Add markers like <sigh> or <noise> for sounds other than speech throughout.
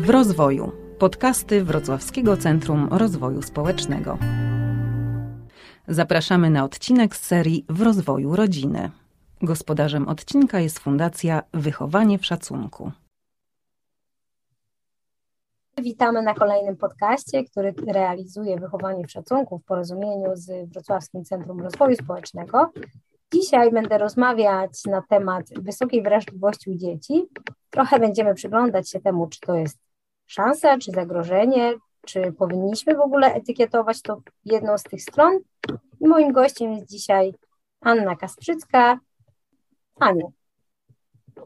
W rozwoju. Podcasty Wrocławskiego Centrum Rozwoju Społecznego. Zapraszamy na odcinek z serii W rozwoju rodziny. Gospodarzem odcinka jest Fundacja Wychowanie w Szacunku. Witamy na kolejnym podcaście, który realizuje Wychowanie w Szacunku w porozumieniu z Wrocławskim Centrum Rozwoju Społecznego. Dzisiaj będę rozmawiać na temat wysokiej wrażliwości u dzieci. Trochę będziemy przyglądać się temu, czy to jest szansa, czy zagrożenie, czy powinniśmy w ogóle etykietować to jedną z tych stron. I moim gościem jest dzisiaj Anna Kasprzycka. Aniu,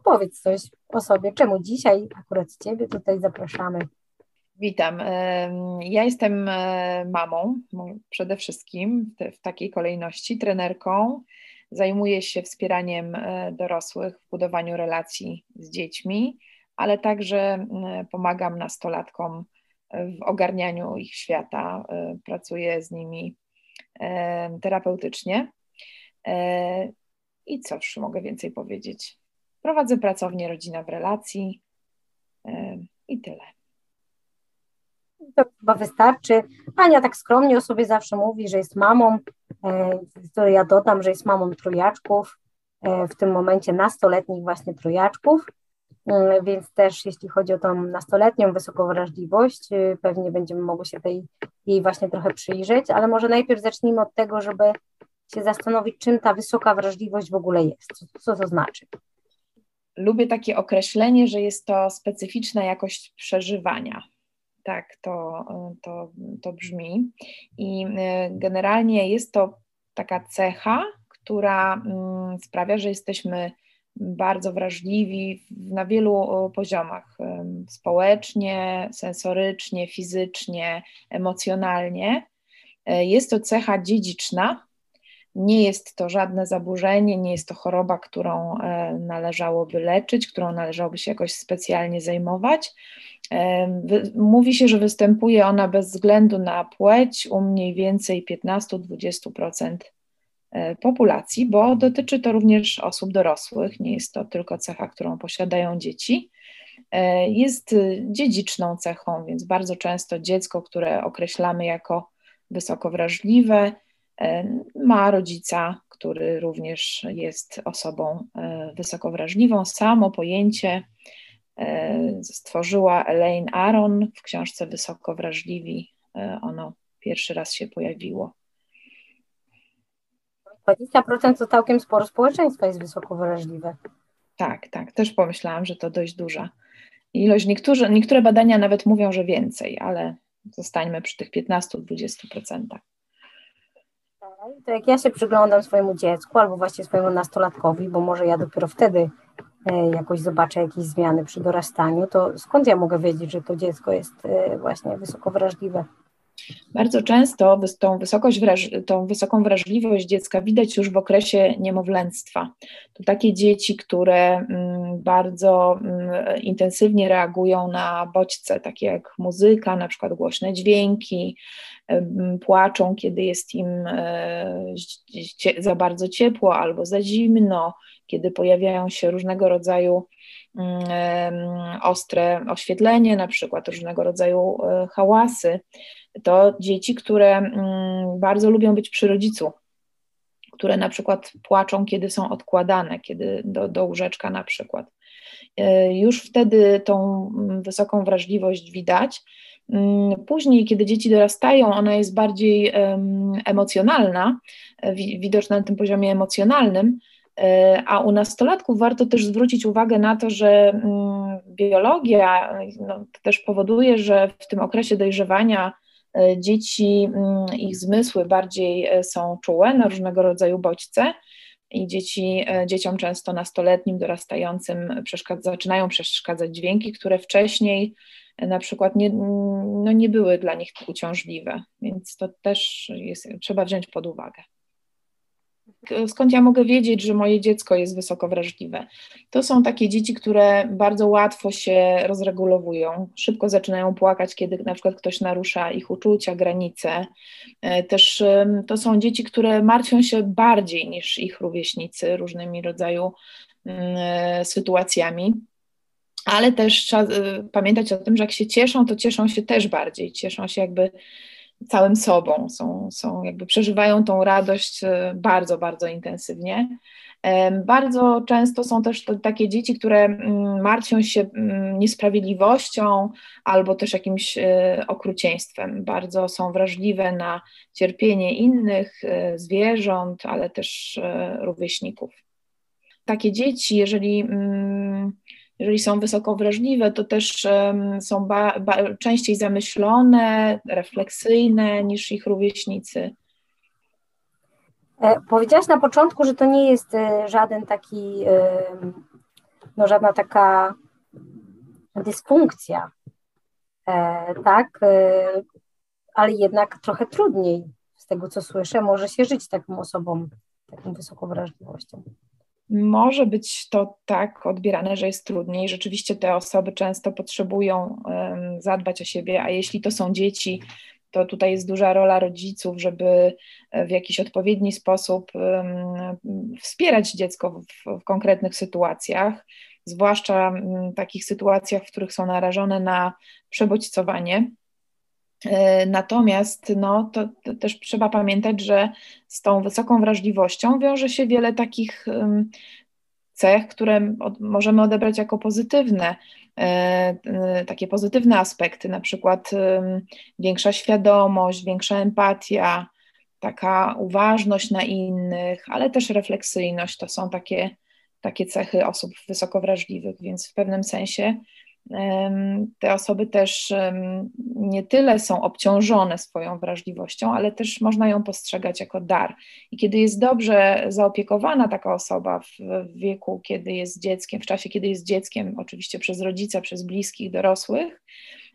powiedz coś o sobie. Czemu dzisiaj akurat Ciebie tutaj zapraszamy? Witam. Ja jestem e, mamą przede wszystkim w takiej kolejności, trenerką. Zajmuję się wspieraniem e, dorosłych w budowaniu relacji z dziećmi, ale także pomagam nastolatkom w ogarnianiu ich świata. E, pracuję z nimi terapeutycznie. I cóż mogę więcej powiedzieć? Prowadzę pracownię Rodzina w Relacji i tyle to chyba wystarczy. Ania tak skromnie o sobie zawsze mówi, że jest mamą, to ja dodam, że jest mamą trojaczków, e, w tym momencie nastoletnich właśnie trojaczków, e, więc też jeśli chodzi o tą nastoletnią wysoką wrażliwość, pewnie będziemy mogli się tej, jej właśnie trochę przyjrzeć, ale może najpierw zacznijmy od tego, żeby się zastanowić, czym ta wysoka wrażliwość w ogóle jest, co, co to znaczy. Lubię takie określenie, że jest to specyficzna jakość przeżywania tak to, to, to brzmi. I y, generalnie jest to taka cecha, która mm, sprawia, że jesteśmy bardzo wrażliwi na wielu poziomach społecznie, sensorycznie, fizycznie, emocjonalnie. E, jest to cecha dziedziczna. Nie jest to żadne zaburzenie, nie jest to choroba, którą e, należałoby leczyć, którą należałoby się jakoś specjalnie zajmować. Mówi się, że występuje ona bez względu na płeć u mniej więcej 15-20% e, populacji, bo dotyczy to również osób dorosłych, nie jest to tylko cecha, którą posiadają dzieci. E, jest dziedziczną cechą, więc bardzo często dziecko, które określamy jako wysoko wrażliwe, e, ma rodzica, który również jest osobą wysoko wrażliwą. Samo pojęcie E, stworzyła Elaine Aron w książce Wysoko Wrażliwi. E, ono pierwszy raz się pojawiło. 20% to całkiem sporo społeczeństwa jest wysoko wrażliwe. Tak, tak. Też pomyślałam, że to dość duża ilość. Niektórzy, niektóre badania nawet mówią, że więcej, ale zostańmy przy tych 15-20%. To jak ja się przyglądam swojemu dziecku albo właśnie swojemu nastolatkowi, bo może ja dopiero wtedy E, jakoś zobaczę jakieś zmiany przy dorastaniu, to skąd ja mogę wiedzieć, że to dziecko jest e, właśnie wysoko wrażliwe? Bardzo często tą, wysokość tą wysoką wrażliwość dziecka widać już w okresie niemowlęctwa. To takie dzieci, które mm, bardzo mm, intensywnie reagują na bodźce, takie jak muzyka, na przykład głośne dźwięki, płaczą, kiedy jest im e, za bardzo ciepło albo za zimno, kiedy pojawiają się różnego rodzaju mm, ostre oświetlenie, na przykład różnego rodzaju e, hałasy, to dzieci, które mm, bardzo lubią być przy rodzicu, które na przykład płaczą, kiedy są odkładane, kiedy do, do łóżeczka na przykład. E, już wtedy tą mm, wysoką wrażliwość widać. Później, kiedy dzieci dorastają, ona jest bardziej emocjonalna, e, widoczna na tym poziomie emocjonalnym, E, a u nastolatków warto też zwrócić uwagę na to, że mm, biologia no, też powoduje, że w tym okresie dojrzewania dzieci, mm, ich zmysły bardziej e, są czułe na różnego rodzaju bodźce i dzieci, dzieciom często nastoletnim, dorastającym przeszkadza, zaczynają przeszkadzać dźwięki, które wcześniej na przykład nie, no nie były dla nich uciążliwe, więc to też jest, trzeba wziąć pod uwagę skąd ja mogę wiedzieć, że moje dziecko jest wysoko wrażliwe? To są takie dzieci, które bardzo łatwo się rozregulowują, szybko zaczynają płakać, kiedy na przykład ktoś narusza ich uczucia, granice. E, też to są dzieci, które martwią się bardziej niż ich rówieśnicy różnymi rodzaju mm, e, sytuacjami. ale też trzeba pamiętać o tym, że jak się cieszą, to cieszą się też bardziej, cieszą się jakby całym sobą, są, są jakby przeżywają tą radość bardzo, bardzo intensywnie. Bardzo często są też takie dzieci, które mm, martwią się mm, niesprawiedliwością albo też jakimś e, okrucieństwem. Bardzo są wrażliwe na cierpienie innych e, zwierząt, ale też rówieśników. Takie dzieci, jeżeli, mm, jeżeli są wysoko wrażliwe, to też są ba, ba, częściej zamyślone, refleksyjne niż ich rówieśnicy E, powiedziałaś na początku, że to nie jest e, żaden taki, e, no żadna taka dysfunkcja, tak, ale jednak trochę trudniej, z tego co słyszę, może się żyć taką osobą, taką wysoką wrażliwością. Może być to tak odbierane, że jest trudniej. Rzeczywiście te osoby często potrzebują um, zadbać o siebie, a jeśli to są dzieci, to tutaj jest duża rola rodziców, żeby w jakiś odpowiedni sposób wspierać dziecko w, w konkretnych sytuacjach, zwłaszcza w takich sytuacjach, w których są narażone na przebodźcowanie. E, natomiast no, to, to, też trzeba pamiętać, że z tą wysoką wrażliwością wiąże się wiele takich cech, które od, możemy odebrać jako pozytywne. E, e, takie pozytywne aspekty, na przykład większa świadomość, większa empatia, taka uważność na innych, ale też refleksyjność to są takie, takie cechy osób wysoko wrażliwych, więc w pewnym sensie te osoby też nie tyle są obciążone swoją wrażliwością, ale też można ją postrzegać jako dar. I kiedy jest dobrze zaopiekowana taka osoba w wieku, kiedy jest dzieckiem, w czasie, kiedy jest dzieckiem, oczywiście przez rodzica, przez bliskich, dorosłych,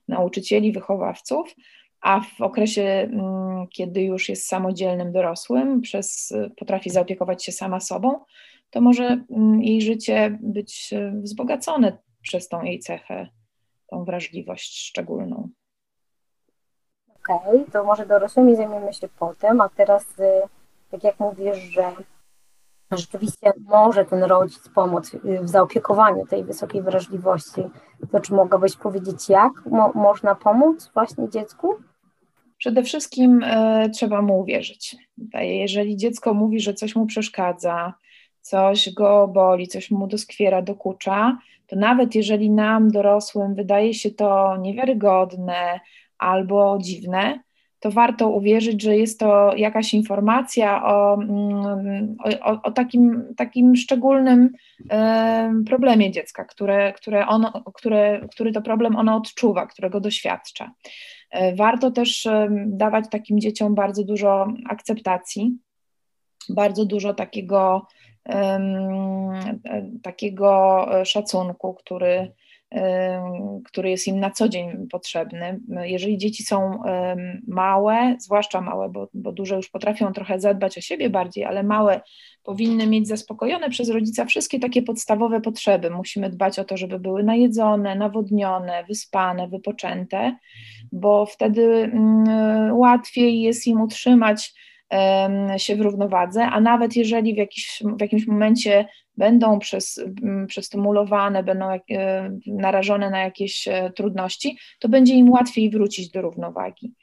nauczycieli, wychowawców, a w okresie, mm, kiedy już jest samodzielnym dorosłym, przez, potrafi zaopiekować się sama sobą, to może mm, jej życie być e, wzbogacone przez tą jej cechę, tą wrażliwość szczególną. Okej, okay, to może dorosłymi zajmiemy się potem, a teraz y, tak jak mówisz, że rzeczywiście może ten rodzic pomóc w zaopiekowaniu tej wysokiej wrażliwości, to czy mogłabyś powiedzieć, jak mo można pomóc właśnie dziecku? Przede wszystkim e, trzeba mu uwierzyć. Jeżeli dziecko mówi, że coś mu przeszkadza, coś go boli, coś mu doskwiera, dokucza, to nawet jeżeli nam, dorosłym, wydaje się to niewiarygodne albo dziwne, to warto uwierzyć, że jest to jakaś informacja o, mm, o, o takim, takim szczególnym problemie dziecka, które, które ono, które, który to problem ono odczuwa, którego doświadcza. E, warto też dawać takim dzieciom bardzo dużo akceptacji, bardzo dużo takiego takiego szacunku, który, który jest im na co dzień potrzebny. Jeżeli dzieci są małe, zwłaszcza małe, bo, bo duże już potrafią trochę zadbać o siebie bardziej, ale małe powinny mieć zaspokojone przez rodzica wszystkie takie podstawowe potrzeby. Musimy dbać o to, żeby były najedzone, nawodnione, wyspane, wypoczęte, bo wtedy mm, łatwiej jest im utrzymać się w równowadze, a nawet jeżeli w, jakiś, w jakimś momencie będą przez, przestymulowane, będą e, narażone na jakieś e, trudności, to będzie im łatwiej wrócić do równowagi.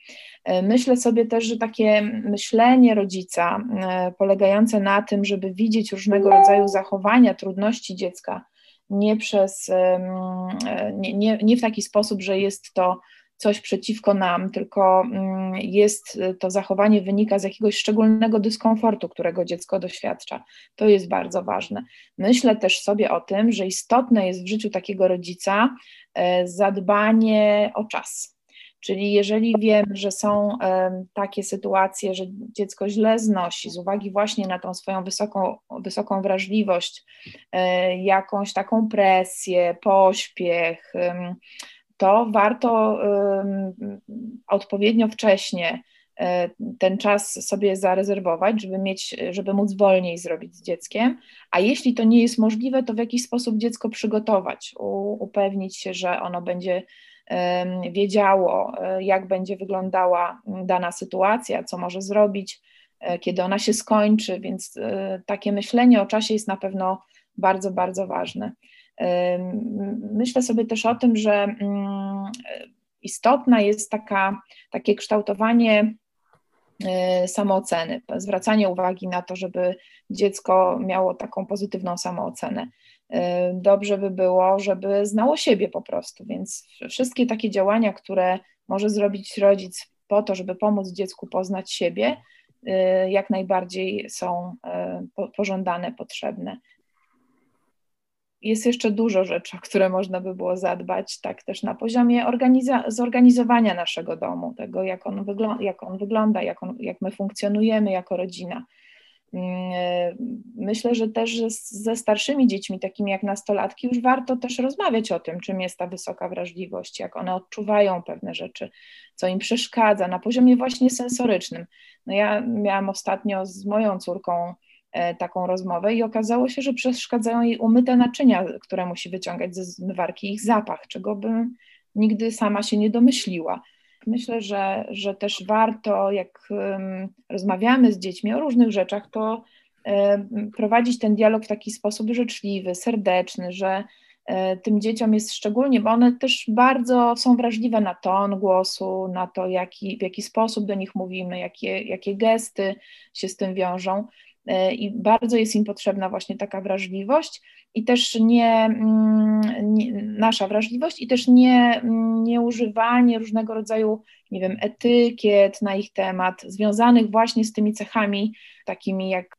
E, myślę sobie też, że takie myślenie rodzica, polegające na tym, żeby widzieć różnego rodzaju zachowania, trudności dziecka, nie przez, nie, nie, nie w taki sposób, że jest to coś przeciwko nam, tylko mm, jest y, to zachowanie wynika z jakiegoś szczególnego dyskomfortu, którego dziecko doświadcza. To jest bardzo ważne. Myślę też sobie o tym, że istotne jest w życiu takiego rodzica e, zadbanie o czas. Czyli jeżeli wiem, że są takie sytuacje, że dziecko źle znosi z uwagi właśnie na tą swoją wysoką, wysoką wrażliwość, e, jakąś taką presję, pośpiech, to warto odpowiednio wcześnie e, ten czas sobie zarezerwować, żeby mieć, żeby móc wolniej zrobić z dzieckiem, a jeśli to nie jest możliwe, to w jakiś sposób dziecko przygotować, upewnić się, że ono będzie wiedziało, e, jak będzie wyglądała dana sytuacja, co może zrobić, e, kiedy ona się skończy, więc takie myślenie o czasie jest na pewno bardzo, bardzo ważne. Myślę sobie też o tym, że mm, istotna jest taka, takie kształtowanie e, samooceny, zwracanie uwagi na to, żeby dziecko miało taką pozytywną samoocenę. E, dobrze by było, żeby znało siebie po prostu, więc wszystkie takie działania, które może zrobić rodzic po to, żeby pomóc dziecku poznać siebie, e, jak najbardziej są pożądane, potrzebne jest jeszcze dużo rzeczy, o które można by było zadbać, tak też na poziomie zorganizowania naszego domu, tego jak on, wyglą jak on wygląda, jak, on, jak my funkcjonujemy jako rodzina. Mm, myślę, że też ze starszymi dziećmi, takimi jak nastolatki, już warto też rozmawiać o tym, czym jest ta wysoka wrażliwość, jak one odczuwają pewne rzeczy, co im przeszkadza na poziomie właśnie sensorycznym. No ja miałam ostatnio z moją córką taką rozmowę i okazało się, że przeszkadzają jej umyte naczynia, które musi wyciągać ze zmywarki, ich zapach, czego bym nigdy sama się nie domyśliła. Myślę, że, że też warto, jak rozmawiamy z dziećmi o różnych rzeczach, to um, prowadzić ten dialog w taki sposób życzliwy, serdeczny, że um, tym dzieciom jest szczególnie, bo one też bardzo są wrażliwe na ton głosu, na to, jaki, w jaki sposób do nich mówimy, jakie, jakie gesty się z tym wiążą. E, i bardzo jest im potrzebna właśnie taka wrażliwość i też nie, mm, nie, nasza wrażliwość i też nie, mm, nie używanie różnego rodzaju, nie wiem, etykiet na ich temat, związanych właśnie z tymi cechami takimi jak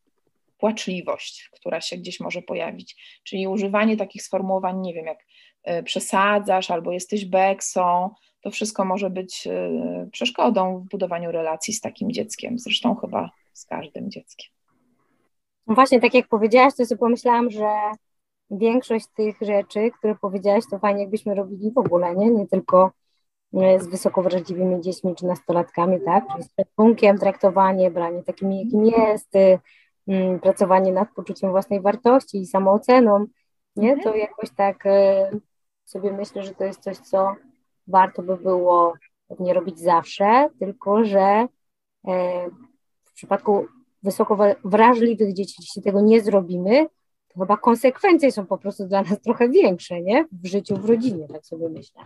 płaczliwość, która się gdzieś może pojawić, czyli używanie takich sformułowań, nie wiem, jak e, przesadzasz albo jesteś beksą, to wszystko może być e, przeszkodą w budowaniu relacji z takim dzieckiem, zresztą chyba z każdym dzieckiem. No właśnie, tak jak powiedziałaś, to sobie pomyślałam, że większość tych rzeczy, które powiedziałaś, to fajnie jakbyśmy robili w ogóle, nie? Nie tylko e, z wysoko wrażliwymi dziećmi czy nastolatkami, tak? Czyli z szacunkiem, traktowanie, branie takimi, jakim jest, y, mm, pracowanie nad poczuciem własnej wartości i samooceną, nie? To mhm. jakoś tak e, sobie myślę, że to jest coś, co warto by było nie robić zawsze, tylko że e, w przypadku wysoko wrażliwych dzieci, jeśli tego nie zrobimy, to chyba konsekwencje są po prostu dla nas trochę większe, nie? W życiu, w rodzinie, tak sobie myślę.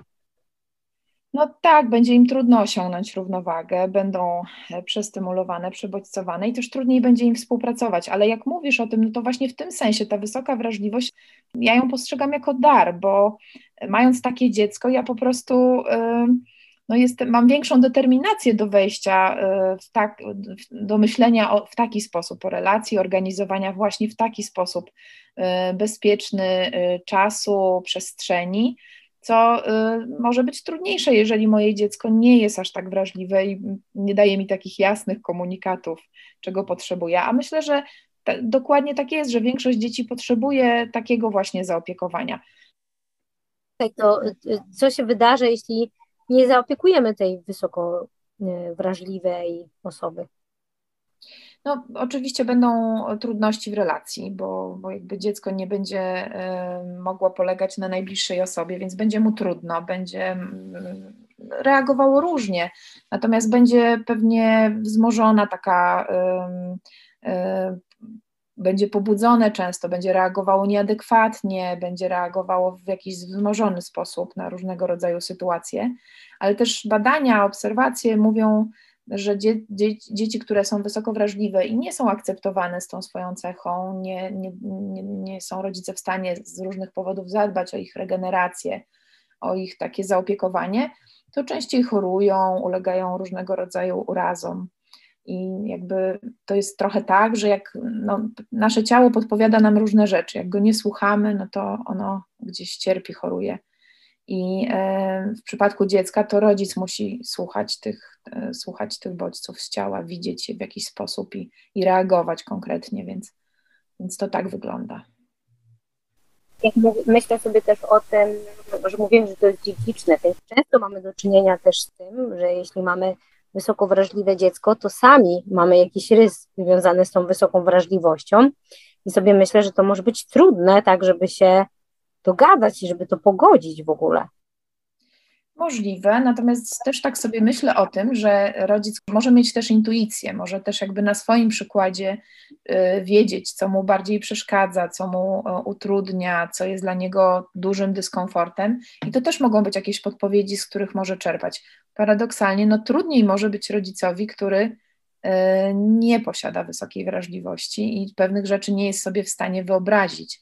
No tak, będzie im trudno osiągnąć równowagę, będą e, przestymulowane, przebodźcowane i też trudniej będzie im współpracować. Ale jak mówisz o tym, no to właśnie w tym sensie ta wysoka wrażliwość, ja ją postrzegam jako dar, bo mając takie dziecko, ja po prostu. Yy, no jestem, mam większą determinację do wejścia e, w tak, do myślenia o, w taki sposób o relacji, organizowania właśnie w taki sposób e, bezpieczny e, czasu, przestrzeni, co może być trudniejsze, jeżeli moje dziecko nie jest aż tak wrażliwe i nie daje mi takich jasnych komunikatów, czego potrzebuje. A myślę, że dokładnie tak jest, że większość dzieci potrzebuje takiego właśnie zaopiekowania. Tak, to co się wydarzy, jeśli nie zaopiekujemy tej wysoko e, wrażliwej osoby. No, oczywiście będą trudności w relacji, bo, bo jakby dziecko nie będzie y, mogło polegać na najbliższej osobie, więc będzie mu trudno, będzie reagowało różnie, natomiast będzie pewnie wzmożona taka będzie pobudzone często, będzie reagowało nieadekwatnie, będzie reagowało w jakiś wzmożony sposób na różnego rodzaju sytuacje, ale też badania, obserwacje mówią, że dzie, dzie, dzieci, które są wysoko wrażliwe i nie są akceptowane z tą swoją cechą, nie, nie, nie, nie są rodzice w stanie z różnych powodów zadbać o ich regenerację, o ich takie zaopiekowanie, to częściej chorują, ulegają różnego rodzaju urazom. I jakby to jest trochę tak, że jak no, nasze ciało podpowiada nam różne rzeczy, jak go nie słuchamy, no to ono gdzieś cierpi, choruje. I e, w przypadku dziecka to rodzic musi słuchać tych, e, słuchać tych bodźców z ciała, widzieć je w jakiś sposób i, i reagować konkretnie, więc, więc to tak wygląda. Jak myślę sobie też o tym, że mówiłem, że to jest dziedziczne, więc często mamy do czynienia też z tym, że jeśli mamy wysoko wrażliwe dziecko, to sami mamy jakiś rys związany z tą wysoką wrażliwością i sobie myślę, że to może być trudne, tak, żeby się dogadać i żeby to pogodzić w ogóle. Możliwe, natomiast też tak sobie myślę o tym, że rodzic może mieć też intuicję, może też jakby na swoim przykładzie y, wiedzieć, co mu bardziej przeszkadza, co mu utrudnia, co jest dla niego dużym dyskomfortem, i to też mogą być jakieś podpowiedzi, z których może czerpać. Paradoksalnie, no trudniej może być rodzicowi, który y, nie posiada wysokiej wrażliwości i pewnych rzeczy nie jest sobie w stanie wyobrazić.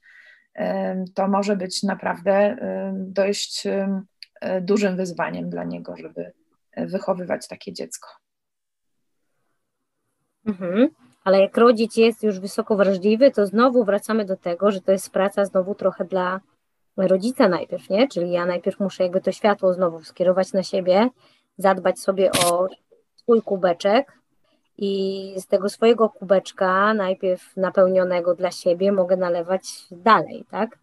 To może być naprawdę dość E, dużym wyzwaniem dla niego, żeby e, wychowywać takie dziecko. Mhm. Ale jak rodzic jest już wysoko wrażliwy, to znowu wracamy do tego, że to jest praca znowu trochę dla rodzica najpierw, nie? Czyli ja najpierw muszę jakby to światło znowu skierować na siebie, zadbać sobie o swój kubeczek i z tego swojego kubeczka, najpierw napełnionego dla siebie, mogę nalewać dalej, tak?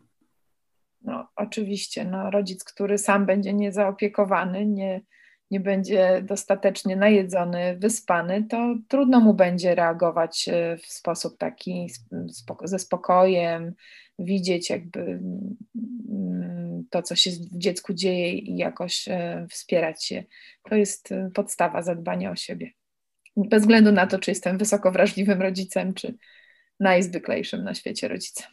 No, oczywiście, no, rodzic, który sam będzie niezaopiekowany, nie, nie będzie dostatecznie najedzony, wyspany, to trudno mu będzie reagować e, w sposób taki ze spokojem, widzieć jakby mm, to, co się w dziecku dzieje i jakoś e, wspierać się. To jest e, podstawa zadbania o siebie. Bez względu na to, czy jestem wysoko wrażliwym rodzicem, czy najzwyklejszym na świecie rodzicem.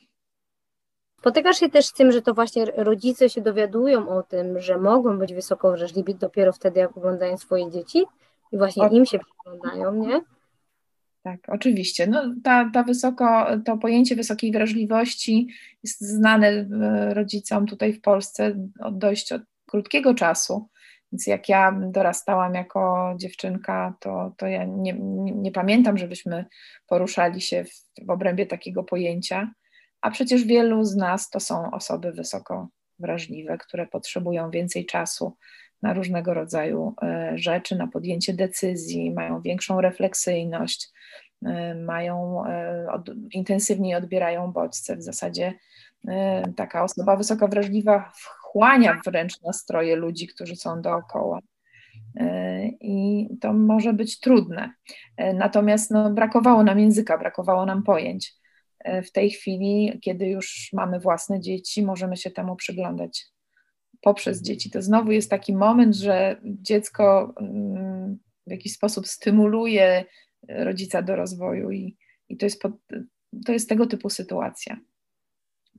Spotykasz się też z tym, że to właśnie rodzice się dowiadują o tym, że mogą być wysoko wrażliwi dopiero wtedy, jak oglądają swoje dzieci i właśnie o... im się przyglądają, nie? Tak, oczywiście. No, ta, ta wysoko, to pojęcie wysokiej wrażliwości jest znane e, rodzicom tutaj w Polsce od dość od krótkiego czasu. Więc jak ja dorastałam jako dziewczynka, to, to ja nie, nie, nie pamiętam, żebyśmy poruszali się w, w obrębie takiego pojęcia a przecież wielu z nas to są osoby wysoko wrażliwe, które potrzebują więcej czasu na różnego rodzaju e, rzeczy, na podjęcie decyzji, mają większą refleksyjność, e, mają e, od, intensywniej odbierają bodźce. W zasadzie taka osoba wysoko wrażliwa wchłania wręcz nastroje ludzi, którzy są dookoła. I to może być trudne. Natomiast no, brakowało nam języka, brakowało nam pojęć w tej chwili, kiedy już mamy własne dzieci, możemy się temu przyglądać poprzez dzieci. To znowu jest taki moment, że dziecko mm, w jakiś sposób stymuluje rodzica do rozwoju i, i to, jest pod, to jest tego typu sytuacja.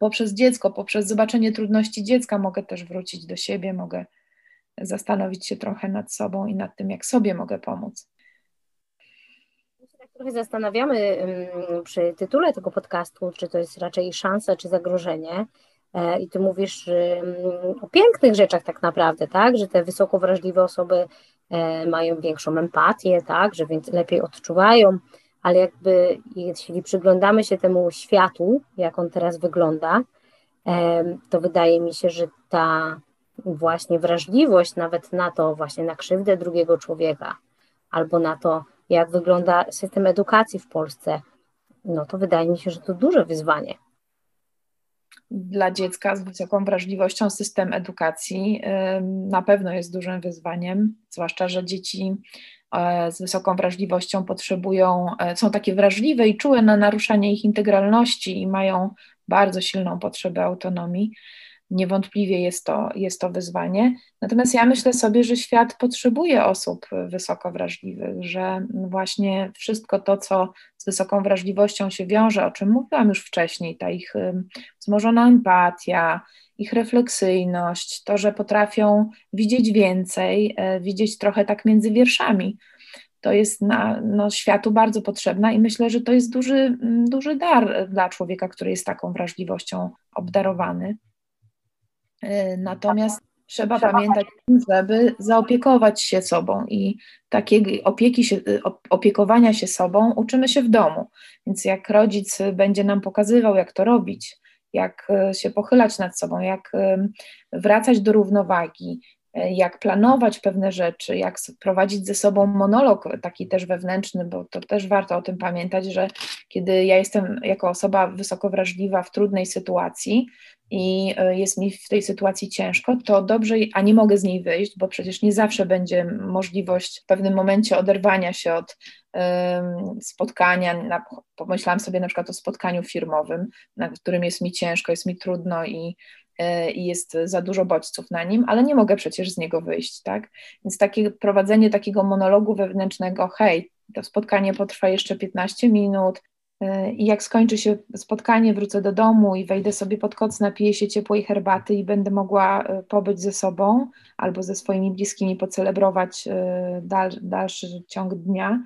Poprzez dziecko, poprzez zobaczenie trudności dziecka mogę też wrócić do siebie, mogę zastanowić się trochę nad sobą i nad tym, jak sobie mogę pomóc trochę zastanawiamy przy tytule tego podcastu, czy to jest raczej szansa, czy zagrożenie. E, I ty mówisz o pięknych rzeczach tak naprawdę, tak? Że te wysoko wrażliwe osoby e, mają większą empatię, tak? Że więc lepiej odczuwają, ale jakby jeśli przyglądamy się temu światu, jak on teraz wygląda, to wydaje mi się, że ta właśnie wrażliwość nawet na to, właśnie na krzywdę drugiego człowieka, albo na to, jak wygląda system edukacji w Polsce, no to wydaje mi się, że to duże wyzwanie. Dla dziecka z wysoką wrażliwością system edukacji na pewno jest dużym wyzwaniem, zwłaszcza, że dzieci e, z wysoką wrażliwością potrzebują, e, są takie wrażliwe i czułe na naruszanie ich integralności i mają bardzo silną potrzebę autonomii niewątpliwie jest to, jest to wyzwanie. Natomiast ja myślę sobie, że świat potrzebuje osób wysoko wrażliwych, że właśnie wszystko to, co z wysoką wrażliwością się wiąże, o czym mówiłam już wcześniej, ta ich wzmożona empatia, ich refleksyjność, to, że potrafią widzieć więcej, e, widzieć trochę tak między wierszami. To jest na, no, światu bardzo potrzebna i myślę, że to jest duży, duży dar dla człowieka, który jest taką wrażliwością obdarowany. E, natomiast trzeba pamiętać, żeby zaopiekować się sobą i takiej opieki się, opiekowania się sobą uczymy się w domu. Więc jak rodzic będzie nam pokazywał, jak to robić, jak e, się pochylać nad sobą, jak wracać do równowagi, e, jak planować pewne rzeczy, jak prowadzić ze sobą monolog taki też wewnętrzny, bo to też warto o tym pamiętać, że kiedy ja jestem jako osoba wysoko wrażliwa w trudnej sytuacji, i e, jest mi w tej sytuacji ciężko, to dobrze, a nie mogę z niej wyjść, bo przecież nie zawsze będzie możliwość w pewnym momencie oderwania się od spotkania. Na, pomyślałam sobie na przykład o spotkaniu firmowym, na którym jest mi ciężko, jest mi trudno i e, i jest za dużo bodźców na nim, ale nie mogę przecież z niego wyjść, tak? Więc takie prowadzenie takiego monologu wewnętrznego, hej, to spotkanie potrwa jeszcze 15 minut, i jak skończy się spotkanie, wrócę do domu i wejdę sobie pod koc, napiję się ciepłej herbaty i będę mogła pobyć ze sobą albo ze swoimi bliskimi, pocelebrować dal, dalszy ciąg dnia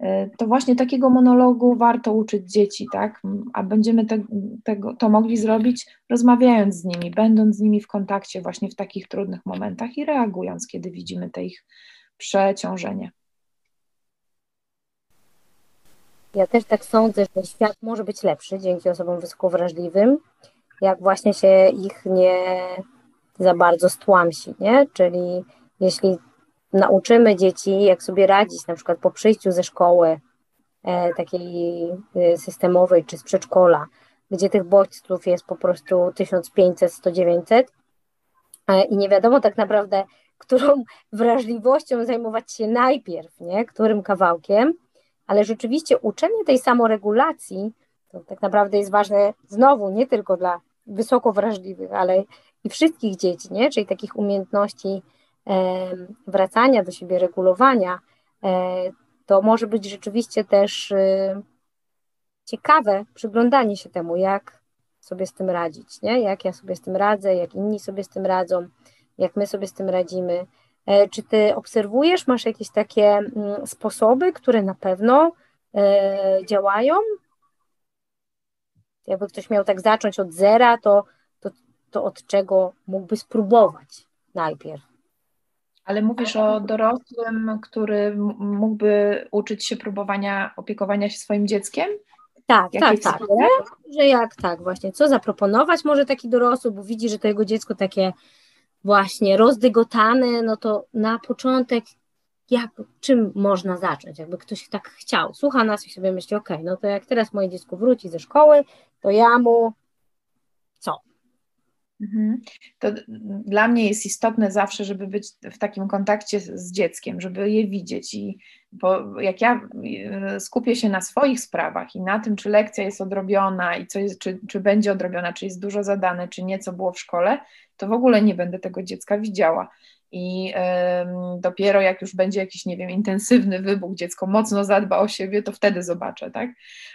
E, to właśnie takiego monologu warto uczyć dzieci, tak? A będziemy te, tego, to mogli zrobić rozmawiając z nimi, będąc z nimi w kontakcie właśnie w takich trudnych momentach i reagując, kiedy widzimy te ich przeciążenie. Ja też tak sądzę, że świat może być lepszy dzięki osobom wysoko wrażliwym, jak właśnie się ich nie za bardzo stłamsi, nie? Czyli jeśli nauczymy dzieci, jak sobie radzić, na przykład po przyjściu ze szkoły e, takiej e, systemowej czy z przedszkola, gdzie tych bodźców jest po prostu 1500, 100, 900 e, i nie wiadomo tak naprawdę, którą <laughs> wrażliwością zajmować się najpierw, nie? którym kawałkiem, ale rzeczywiście uczenie tej samoregulacji to tak naprawdę jest ważne znowu nie tylko dla wysoko wrażliwych, ale i wszystkich dzieci, nie? czyli takich umiejętności wracania do siebie, regulowania, e, to może być rzeczywiście też y, ciekawe przyglądanie się temu, jak sobie z tym radzić, nie? jak ja sobie z tym radzę, jak inni sobie z tym radzą, jak my sobie z tym radzimy. E, czy ty obserwujesz, masz jakieś takie mm, sposoby, które na pewno e, działają? Jakby ktoś miał tak zacząć od zera, to, to, to od czego mógłby spróbować najpierw? Ale mówisz o dorosłym, który mógłby uczyć się próbowania opiekowania się swoim dzieckiem? Tak, tak, tak. Że jak tak, właśnie, co zaproponować może taki dorosły, bo widzi, że to jego dziecko takie właśnie rozdygotane, no to na początek jak, czym można zacząć, jakby ktoś tak chciał, słucha nas i sobie myśli, ok, no to jak teraz moje dziecko wróci ze szkoły, to ja mu co? Mhm. To dla mnie jest istotne zawsze, żeby być w takim kontakcie z dzieckiem, żeby je widzieć. I bo jak ja e, skupię się na swoich sprawach i na tym, czy lekcja jest odrobiona i co jest, czy, czy będzie odrobiona, czy jest dużo zadane, czy nie, co było w szkole, to w ogóle nie będę tego dziecka widziała i dopiero jak już będzie jakiś, nie wiem, intensywny wybuch, dziecko mocno zadba o siebie, to wtedy zobaczę, tak?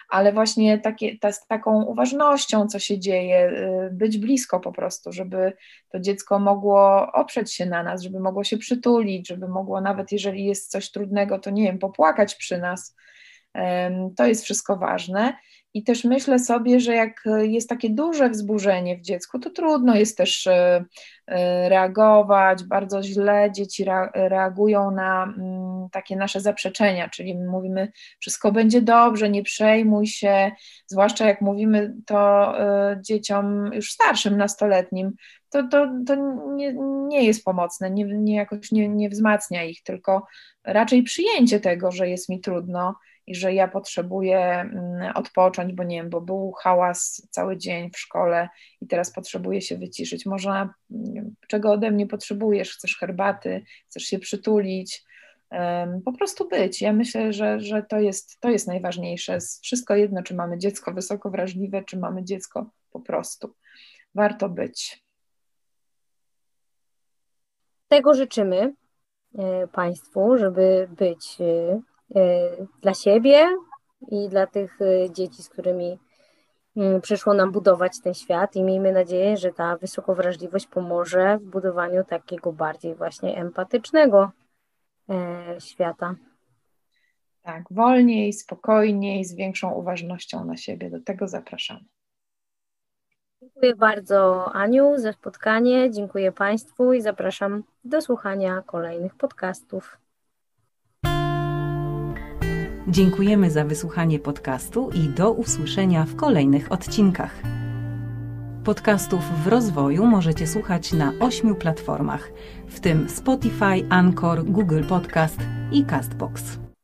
Ale właśnie takie, ta, z taką uważnością, co się dzieje, y, być blisko po prostu, żeby to dziecko mogło oprzeć się na nas, żeby mogło się przytulić, żeby mogło nawet jeżeli jest coś trudnego, to nie wiem, popłakać przy nas. To jest wszystko ważne. I też myślę sobie, że jak jest takie duże wzburzenie w dziecku, to trudno jest też e, e, reagować. Bardzo źle dzieci reagują na mm, takie nasze zaprzeczenia, czyli mówimy, wszystko będzie dobrze, nie przejmuj się, zwłaszcza jak mówimy to e, dzieciom już starszym, nastoletnim, to, to, to nie, nie jest pomocne, nie, nie jakoś nie, nie wzmacnia ich, tylko raczej przyjęcie tego, że jest mi trudno i że ja potrzebuję mm, odpocząć, bo nie wiem, bo był hałas cały dzień w szkole i teraz potrzebuję się wyciszyć. Może czego ode mnie potrzebujesz? Chcesz herbaty, chcesz się przytulić, po prostu być. Ja myślę, że, że to, jest, to jest najważniejsze. Wszystko jedno, czy mamy dziecko wysoko wrażliwe, czy mamy dziecko po prostu. Warto być. Tego życzymy e, Państwu, żeby być e, dla siebie i dla tych y, dzieci, z którymi mm, przyszło nam budować ten świat i miejmy nadzieję, że ta wysokowrażliwość pomoże w budowaniu takiego bardziej właśnie empatycznego e, świata. Tak, wolniej, spokojniej, z większą uważnością na siebie. Do tego zapraszamy. Dziękuję bardzo Aniu za spotkanie, dziękuję Państwu i zapraszam do słuchania kolejnych podcastów. Dziękujemy za wysłuchanie podcastu i do usłyszenia w kolejnych odcinkach. Podcastów w rozwoju możecie słuchać na ośmiu platformach, w tym Spotify, Anchor, Google Podcast i Castbox.